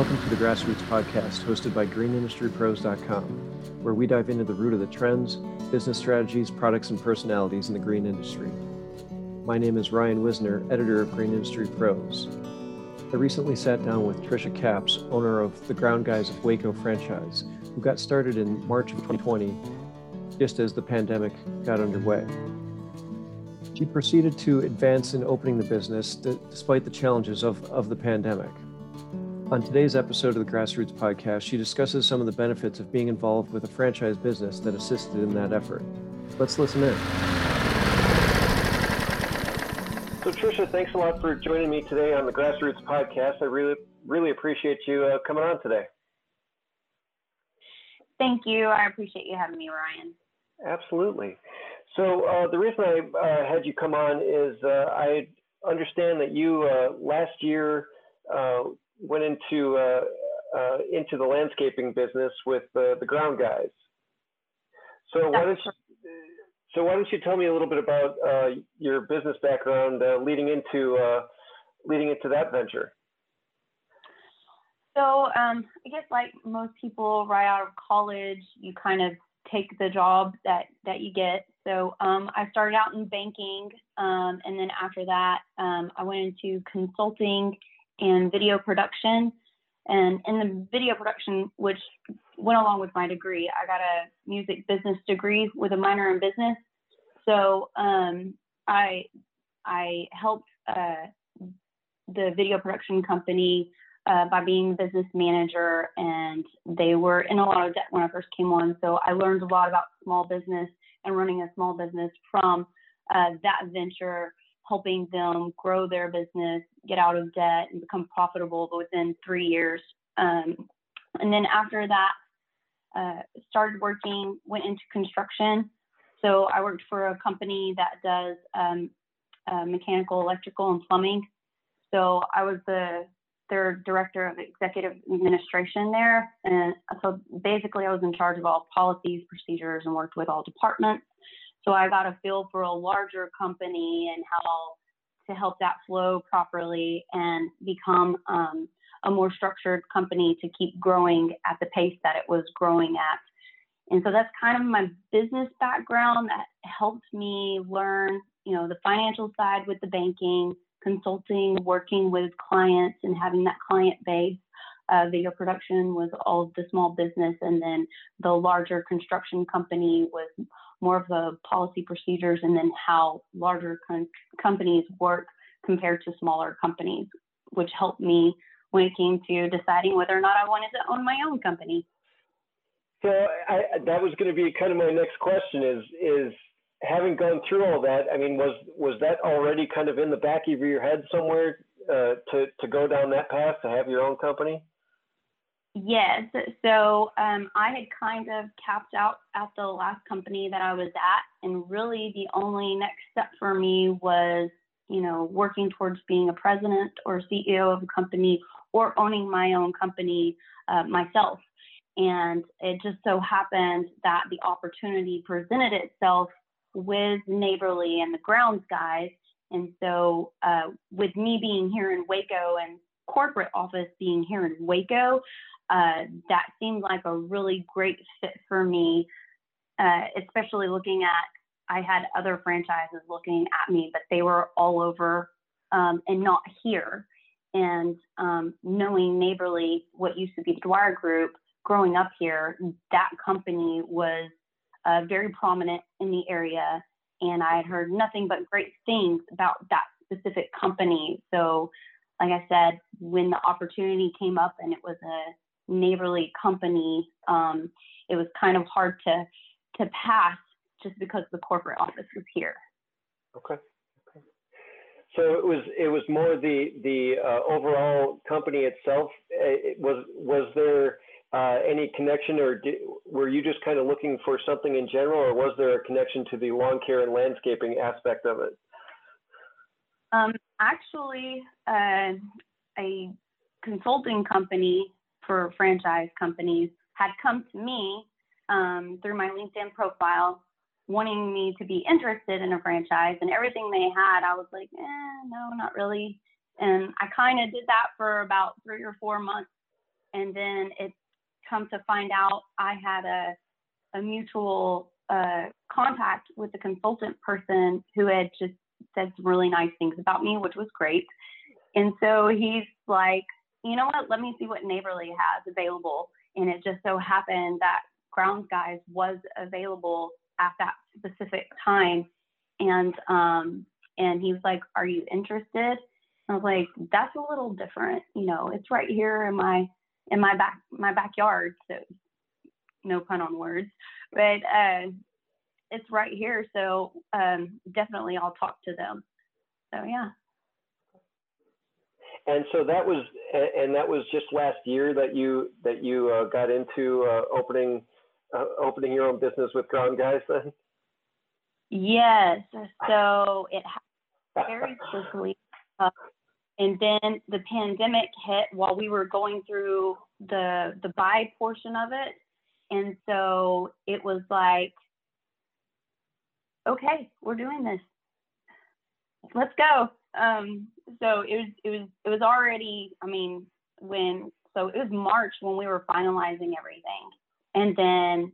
Welcome to the Grassroots Podcast, hosted by GreenIndustryPros.com, where we dive into the root of the trends, business strategies, products, and personalities in the green industry. My name is Ryan Wisner, editor of Green Industry Pros. I recently sat down with Trisha Capps, owner of the Ground Guys of Waco franchise, who got started in March of 2020, just as the pandemic got underway. She proceeded to advance in opening the business despite the challenges of, of the pandemic. On today's episode of the Grassroots Podcast, she discusses some of the benefits of being involved with a franchise business that assisted in that effort. Let's listen in. So, Trisha, thanks a lot for joining me today on the Grassroots Podcast. I really, really appreciate you uh, coming on today. Thank you. I appreciate you having me, Ryan. Absolutely. So uh, the reason I uh, had you come on is uh, I understand that you uh, last year uh, went into uh, into the landscaping business with the ground guys. So why don't you, so why don't you tell me a little bit about your business background leading into leading into that venture? So um, I guess like most people right out of college, you kind of take the job that that you get. So um, I started out in banking, um, and then after that, um, I went into consulting and video production. And in the video production, which went along with my degree, I got a music business degree with a minor in business. So um, I I helped uh, the video production company uh, by being business manager, and they were in a lot of debt when I first came on. So I learned a lot about small business and running a small business from uh, that venture, helping them grow their business, get out of debt, and become profitable within three years. Um, and then after that, uh, started working, went into construction. So I worked for a company that does um, uh, mechanical, electrical, and plumbing. So I was the their director of executive administration there. And so basically, I was in charge of all policies, procedures, and worked with all departments. So I got a feel for a larger company and how to help that flow properly and become um, a more structured company to keep growing at the pace that it was growing at. And so that's kind of my business background that helped me learn, you know, the financial side with the banking, consulting, working with clients, and having that client base. Uh, video production was all of the small business, and then the larger construction company was more of the policy procedures, and then how larger companies work compared to smaller companies, which helped me when it came to deciding whether or not I wanted to own my own company. So I, that was going to be kind of my next question: is is having gone through all that, I mean, was was that already kind of in the back of your head somewhere uh, to to go down that path to have your own company? Yes. So um, I had kind of capped out at the last company that I was at, and really the only next step for me was, you know, working towards being a president or CEO of a company or owning my own company uh, myself. And it just so happened that the opportunity presented itself with Neighborly and the grounds guys. And so, uh, with me being here in Waco and corporate office being here in Waco, uh, that seemed like a really great fit for me, uh, especially looking at I had other franchises looking at me, but they were all over um, and not here. And um, knowing Neighborly, what used to be the Dwyer Group, growing up here, that company was uh, very prominent in the area, and I had heard nothing but great things about that specific company. So, like I said, when the opportunity came up and it was a neighborly company, um, it was kind of hard to to pass just because the corporate office was here. Okay. okay. So it was it was more the the uh, overall company itself. It was was there uh, any connection, or did, were you just kind of looking for something in general, or was there a connection to the lawn care and landscaping aspect of it? Um, actually, uh, a consulting company for franchise companies had come to me um, through my LinkedIn profile wanting me to be interested in a franchise and everything they had, I was like, eh, no, not really. And I kind of did that for about three or four months and then it come to find out I had a a mutual uh, contact with a consultant person who had just said some really nice things about me, which was great. And so he's like, you know what? Let me see what Neighborly has available. And it just so happened that Grounds Guys was available at that specific time. And um, and he was like, "Are you interested?" I was like, "That's a little different. You know, it's right here in my in my back my backyard. So no pun on words, but uh, it's right here. So um, definitely I'll talk to them. So yeah. And so that was, and that was just last year that you that you uh, got into uh, opening uh, opening your own business with Ground Guys then. Yes. So it happened very quickly. Uh, and then the pandemic hit while we were going through the the buy portion of it and so it was like okay we're doing this let's go um so it was it was it was already i mean when so it was march when we were finalizing everything and then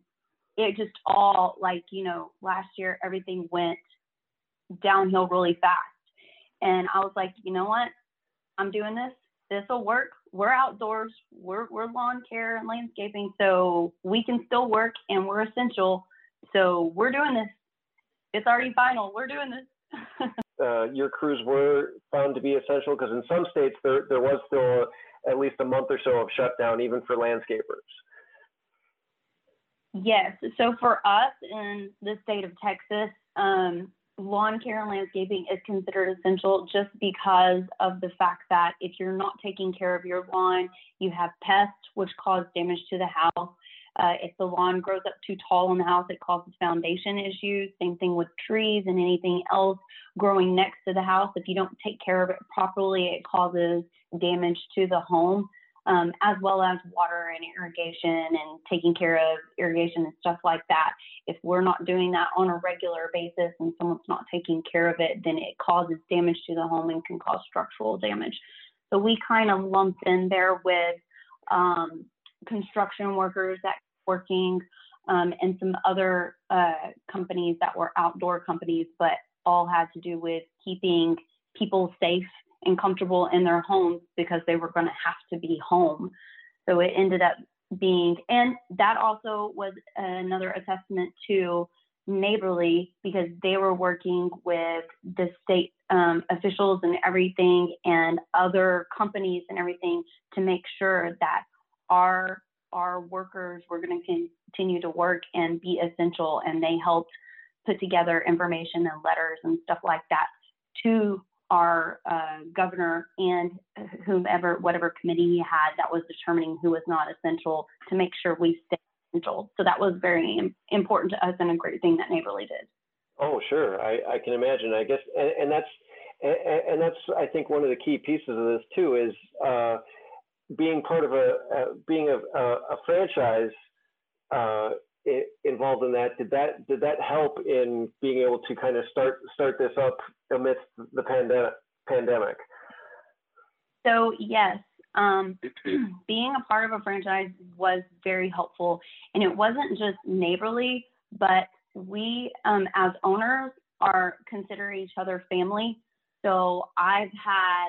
it just all like you know last year everything went downhill really fast and i was like you know what I'm doing this. This will work. We're outdoors. We're, we're lawn care and landscaping. So we can still work and we're essential. So we're doing this. It's already final. We're doing this. uh, your crews were found to be essential because in some states there, there was still at least a month or so of shutdown, even for landscapers. Yes. So for us in the state of Texas, um, lawn care and landscaping is considered essential just because of the fact that if you're not taking care of your lawn, you have pests which cause damage to the house. Uh, if the lawn grows up too tall in the house, it causes foundation issues. Same thing with trees and anything else growing next to the house. If you don't take care of it properly, it causes damage to the home um, as well as water and irrigation and taking care of irrigation and stuff like that. If we're not doing that on a regular basis and someone's not taking care of it, then it causes damage to the home and can cause structural damage. So we kind of lumped in there with um, construction workers that working um, and some other uh, companies that were outdoor companies, but all had to do with keeping people safe and comfortable in their homes because they were going to have to be home. So it ended up being, and that also was another assessment to Neighborly because they were working with the state um, officials and everything and other companies and everything to make sure that our our workers were going to continue to work and be essential and they helped put together information and letters and stuff like that to our uh, governor and whomever, whatever committee he had that was determining who was not essential to make sure we stay essential. So that was very important to us and a great thing that Neighborly did. Oh, sure. I, I can imagine. I guess, and, and that's, and, and, that's, I think, one of the key pieces of this too is uh, being part of a, uh, being a, a, franchise uh, involved in that. Did that did that help in being able to kind of start start this up amidst the pandemic? Pandemic. So yes, um, being a part of a franchise was very helpful, and it wasn't just neighborly, but we um, as owners are consider each other family. So I've had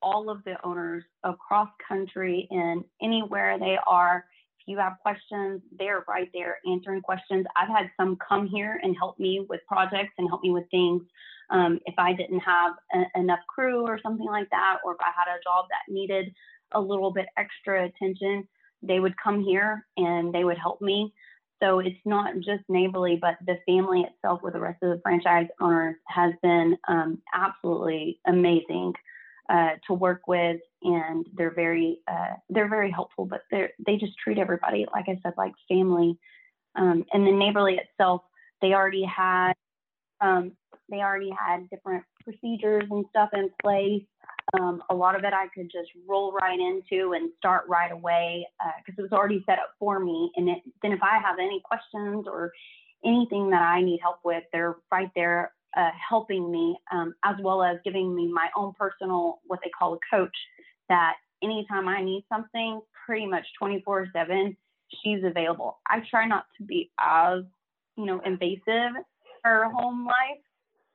all of the owners across country and anywhere they are If you have questions, they're right there answering questions. I've had some come here and help me with projects and help me with things. Um, if I didn't have a, enough crew or something like that, or if I had a job that needed a little bit extra attention, they would come here and they would help me. So it's not just neighborly, but the family itself with the rest of the franchise owners has been um, absolutely amazing uh, to work with, and they're very uh, they're very helpful. But they they just treat everybody like I said like family. Um, and the neighborly itself, they already had um, they already had different procedures and stuff in place. Um, a lot of it I could just roll right into and start right away because uh, it was already set up for me. And it, then if I have any questions or anything that I need help with, they're right there uh, helping me, um, as well as giving me my own personal, what they call a coach, that anytime I need something, pretty much 24 7, she's available. I try not to be as, you know, invasive her home life,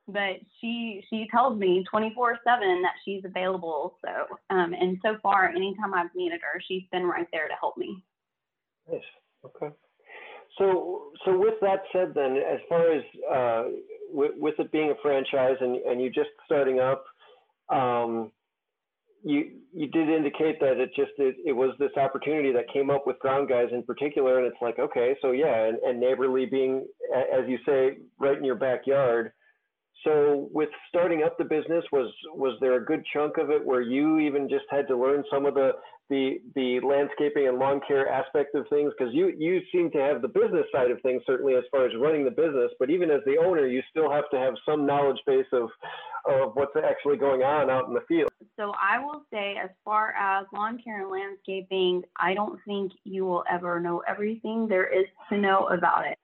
but she she tells me 24 7 that she's available. So, um, and so far, anytime I've needed her, she's been right there to help me. Nice. Okay. So, so with that said, then, as far as uh, with, with, it being a franchise and, and you just starting up, um, you you did indicate that it just it, it was this opportunity that came up with ground guys in particular, and it's like okay, so yeah, and, and neighborly being, as you say, right in your backyard. So with starting up the business, was was there a good chunk of it where you even just had to learn some of the the the landscaping and lawn care aspect of things? Because you you seem to have the business side of things certainly as far as running the business, but even as the owner, you still have to have some knowledge base of of what's actually going on out in the field. So I will say, as far as lawn care and landscaping, I don't think you will ever know everything there is to know about it.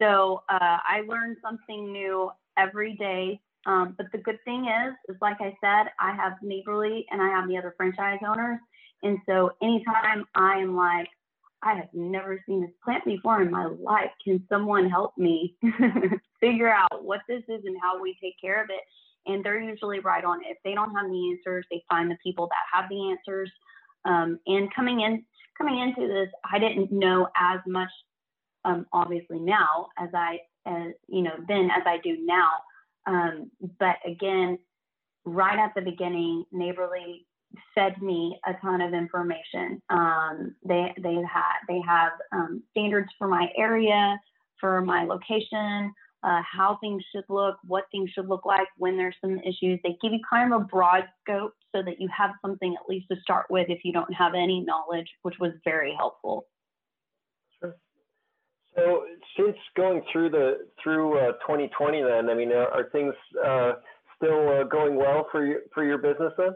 So uh, I learned something new every day. Um, but the good thing is, is like I said, I have Neighborly and I have the other franchise owners. And so anytime I am like, I have never seen this plant before in my life. Can someone help me figure out what this is and how we take care of it? And they're usually right on it. If they don't have the answers, they find the people that have the answers. Um, and coming in, coming into this, I didn't know as much, um, obviously now as I as you know then as I do now. Um, but again, right at the beginning, Neighborly fed me a ton of information. Um, they they had they have um, standards for my area, for my location, uh, how things should look, what things should look like when there's some issues. They give you kind of a broad scope so that you have something at least to start with if you don't have any knowledge, which was very helpful. So since going through the through uh, 2020, then I mean, are, are things uh, still uh, going well for your for your business then?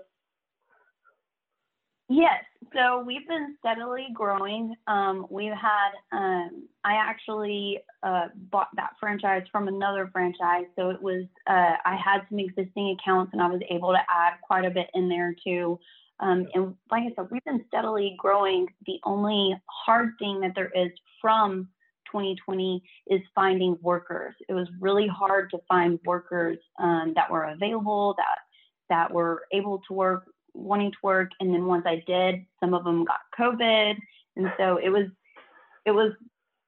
Yes. So we've been steadily growing. Um, we've had um, I actually uh, bought that franchise from another franchise, so it was uh, I had some existing accounts and I was able to add quite a bit in there too. Um, and like I said, we've been steadily growing. The only hard thing that there is from 2020 is finding workers. It was really hard to find workers um, that were available, that that were able to work, wanting to work. And then once I did, some of them got COVID, and so it was it was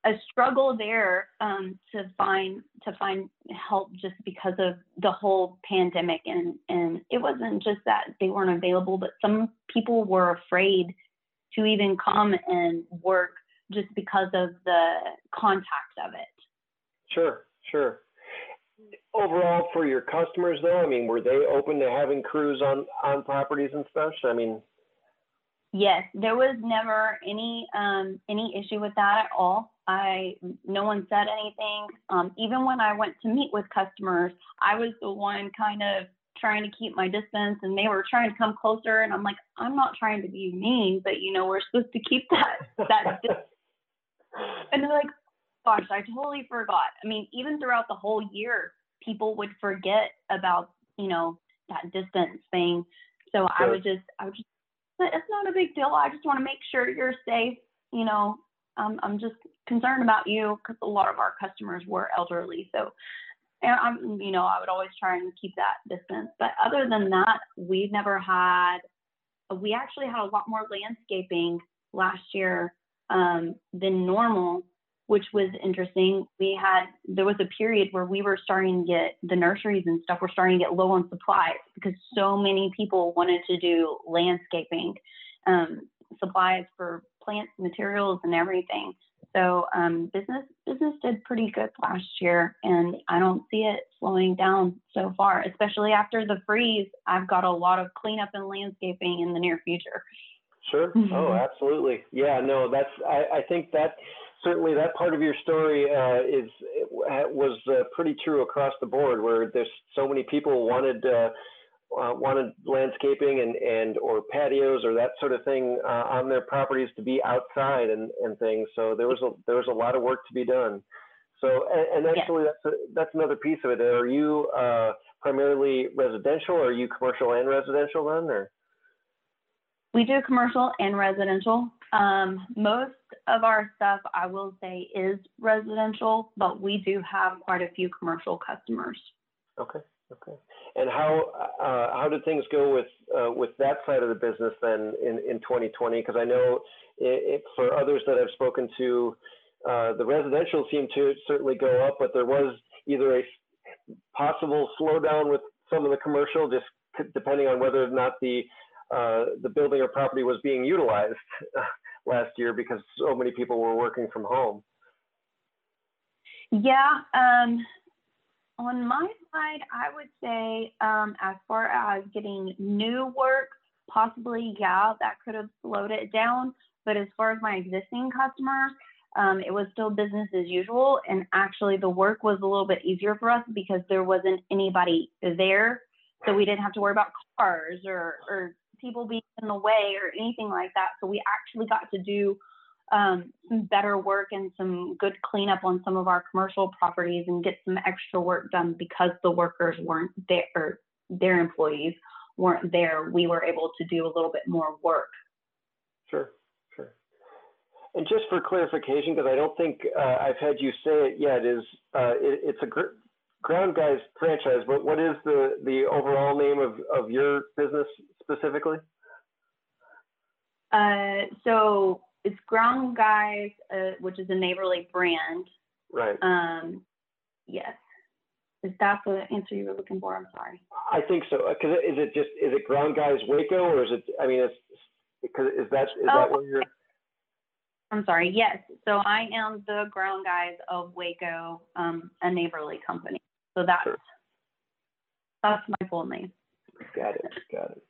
a struggle there um, to find to find help just because of the whole pandemic and and it wasn't just that they weren't available but some people were afraid to even come and work just because of the contact of it. Sure, sure. Overall, for your customers, though, I mean, were they open to having crews on on properties and stuff? I mean, yes, there was never any um, any issue with that at all. I no one said anything. Um, even when I went to meet with customers, I was the one kind of trying to keep my distance and they were trying to come closer and I'm like, I'm not trying to be mean, but you know, we're supposed to keep that that and they're like, gosh, I totally forgot. I mean, even throughout the whole year, people would forget about, you know, that distance thing. So sure. I would just, I would just, it's not a big deal. I just want to make sure you're safe. You know, um, I'm just concerned about you because a lot of our customers were elderly. So, and I'm, you know, I would always try and keep that distance. But other than that, we've never had, we actually had a lot more landscaping last year um, than normal, which was interesting. We had there was a period where we were starting to get the nurseries and stuff were starting to get low on supplies because so many people wanted to do landscaping um, supplies for plants, materials, and everything. So um, business business did pretty good last year, and I don't see it slowing down so far. Especially after the freeze, I've got a lot of cleanup and landscaping in the near future. Sure. Oh, absolutely. Yeah. No, that's. I, I think that certainly that part of your story uh, is was uh, pretty true across the board, where there's so many people wanted. Uh, uh, wanted landscaping and, and or patios or that sort of thing uh, on their properties to be outside and, and things. So there was a there was a lot of work to be done. So and, and actually yes. that's a, that's another piece of it. Are you uh, primarily residential? Or are you commercial and residential then, or? We do commercial and residential. Um, most of our stuff, I will say, is residential, but we do have quite a few commercial customers. Okay, okay. And how uh, how did things go with uh, with that side of the business then in, in 2020? Because I know it, it, for others that I've spoken to, uh, the residential seemed to certainly go up, but there was either a possible slowdown with some of the commercial, just depending on whether or not the the building or property was being utilized last year because so many people were working from home. Yeah, um, on my side, I would say um, as far as getting new work, possibly, yeah, that could have slowed it down. But as far as my existing customers, um, it was still business as usual. And actually, the work was a little bit easier for us because there wasn't anybody there. So we didn't have to worry about cars or, or people being in the way or anything like that. So we actually got to do um, some better work and some good cleanup on some of our commercial properties and get some extra work done because the workers weren't there or their employees weren't there. We were able to do a little bit more work. Sure, sure. And just for clarification, because I don't think uh, I've had you say it yet, is uh, it, it's a gr- Ground Guys franchise, but what is the the overall name of of your business specifically? Uh, so it's Ground Guys, uh, which is a neighborly brand. Right. Um, yes. Is that the answer you were looking for? I'm sorry. I think so. Because is it just is it Ground Guys Waco or is it? I mean, it's because is that is oh, that where you're? I'm sorry. Yes. So I am the Ground Guys of Waco, um, a neighborly company. So that's sure. that's my full name. Got it. Got it.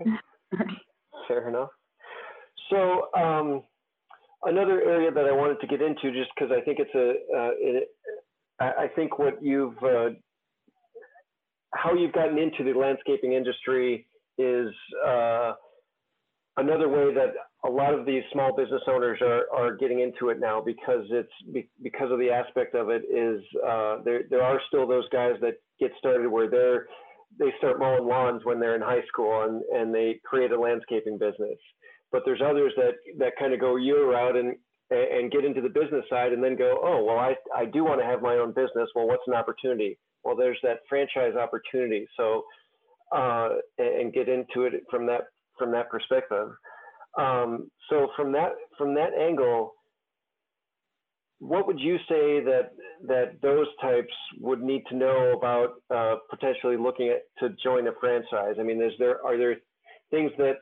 Okay. Fair enough. So um, another area that I wanted to get into, just because I think it's a, uh, it, I think what you've, uh, how you've gotten into the landscaping industry is uh, another way that a lot of these small business owners are, are getting into it now because it's be, because of the aspect of it is uh, there there are still those guys that get started where they're they start mowing lawns when they're in high school and, and they create a landscaping business but there's others that that kind of go year route and and get into the business side and then go, oh, well, I, I do want to have my own business. Well, what's an opportunity? Well, there's that franchise opportunity. So, uh, and get into it from that, from that perspective. Um, so from that, from that angle, what would you say that, that those types would need to know about uh, potentially looking at to join a franchise? I mean, is there, are there things that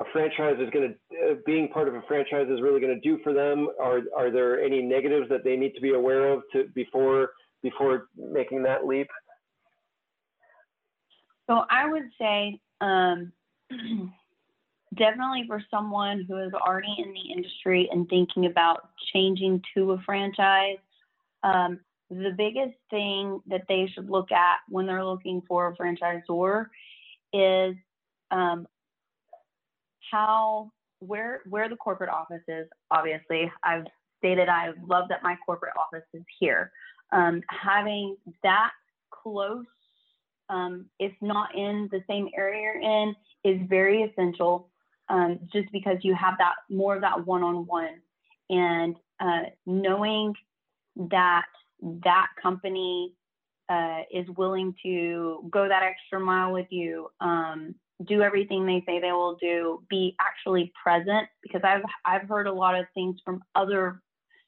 a franchise is going to uh, being part of a franchise is really going to do for them? Are are there any negatives that they need to be aware of to before before making that leap? So I would say um, definitely for someone who is already in the industry and thinking about changing to a franchise. Um, the biggest thing that they should look at when they're looking for a franchisor is um, how where where the corporate office is. Obviously, I've stated I love that my corporate office is here. Um, having that close, um, if not in the same area you're in, is very essential. Um, just because you have that more of that one-on-one, and uh, knowing that that company uh, is willing to go that extra mile with you, um, do everything they say they will do, be actually present because I've I've heard a lot of things from other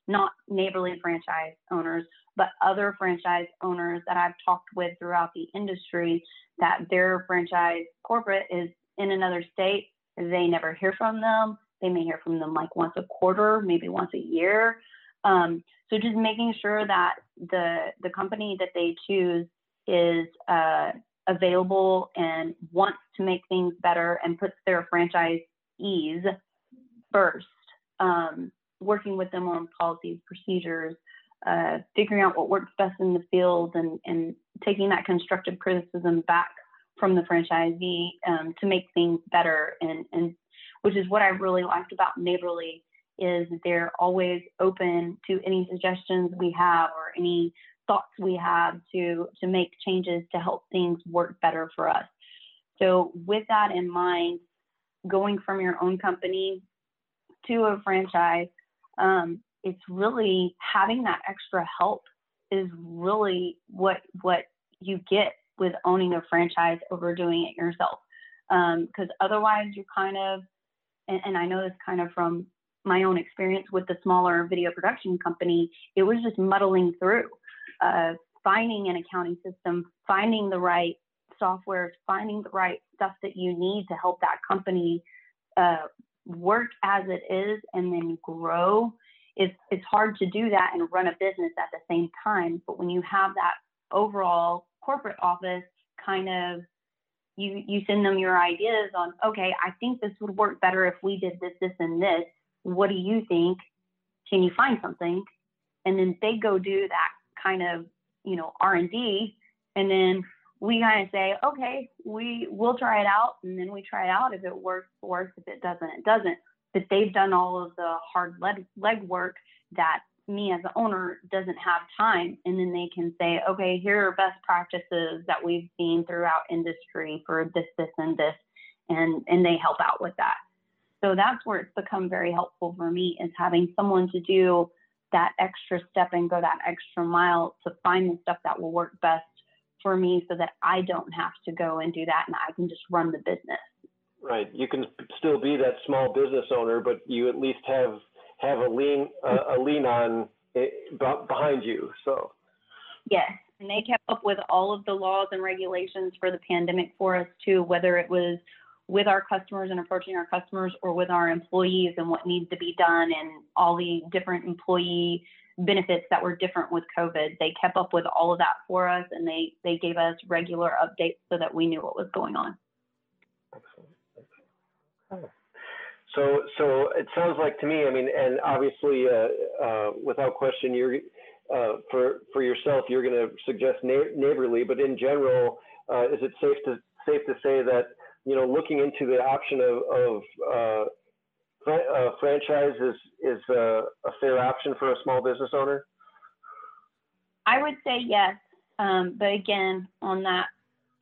not neighborly franchise owners, but other franchise owners that I've talked with throughout the industry that their franchise corporate is in another state. They never hear from them. They may hear from them like once a quarter, maybe once a year. Um, so just making sure that the the company that they choose is uh, available and wants to make things better and puts their franchisees first, um, working with them on policies, procedures, uh, figuring out what works best in the field and, and taking that constructive criticism back from the franchisee um, to make things better and, and which is what I really liked about Neighborly is they're always open to any suggestions we have or any thoughts we have to to make changes to help things work better for us. So with that in mind, going from your own company to a franchise, um, it's really having that extra help is really what what you get with owning a franchise over doing it yourself. Because um, otherwise, you're kind of, and, and I know this kind of from my own experience with the smaller video production company, it was just muddling through, uh, finding an accounting system, finding the right software, finding the right stuff that you need to help that company uh, work as it is and then grow. It's, it's hard to do that and run a business at the same time. But when you have that overall corporate office kind of you you send them your ideas on okay i think this would work better if we did this this and this. What do you think? Can you find something? And then they go do that kind of you know r&d and then we kind of say okay we we'll try it out and then we try it out if it works works. If it doesn't it doesn't but they've done all of the hard leg, leg work that me as the owner doesn't have time. And then they can say okay here are best practices that we've seen throughout industry for this this and this. And and they help out with that. So that's where it's become very helpful for me is having someone to do that extra step and go that extra mile to find the stuff that will work best for me so that I don't have to go and do that and I can just run the business. Right. You can still be that small business owner, but you at least have have a lean uh, a lean on it, behind you. So. Yes, and they kept up with all of the laws and regulations for the pandemic for us too, whether it was with our customers and approaching our customers or with our employees and what needs to be done and all the different employee benefits that were different with COVID. They kept up with all of that for us and they they gave us regular updates so that we knew what was going on. So, so it sounds like to me, I mean, and obviously, uh, uh, without question, you're uh, for for yourself, you're going to suggest neighborly, but in general, uh, is it safe to safe to say that you know looking into the option of, of uh, uh, franchise is is a fair option for a small business owner? I would say yes, um, but again, on that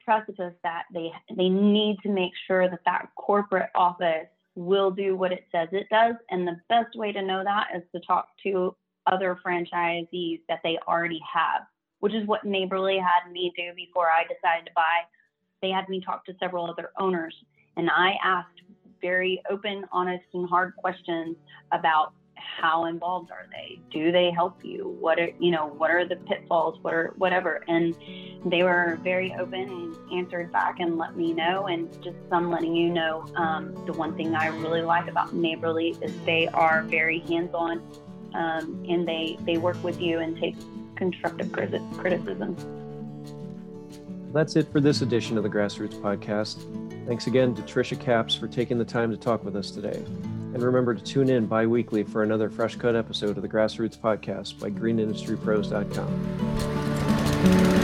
precipice, that they they need to make sure that that corporate office will do what it says it does. And the best way to know that is to talk to other franchisees that they already have, which is what Neighborly had me do before I decided to buy. They had me talk to several other owners, and I asked very open, honest, and hard questions about how involved are they? Do they help you? What are you know? What are the pitfalls? What are whatever? And they were very open and answered back and let me know. And just some letting you know, um, the one thing I really like about Neighborly is they are very hands-on, um, and they they work with you and take constructive criticism. That's it for this edition of the Grassroots Podcast. Thanks again to Tricia Capps for taking the time to talk with us today. And remember to tune in bi weekly for another fresh cut episode of the Grassroots Podcast by greenindustrypros.com.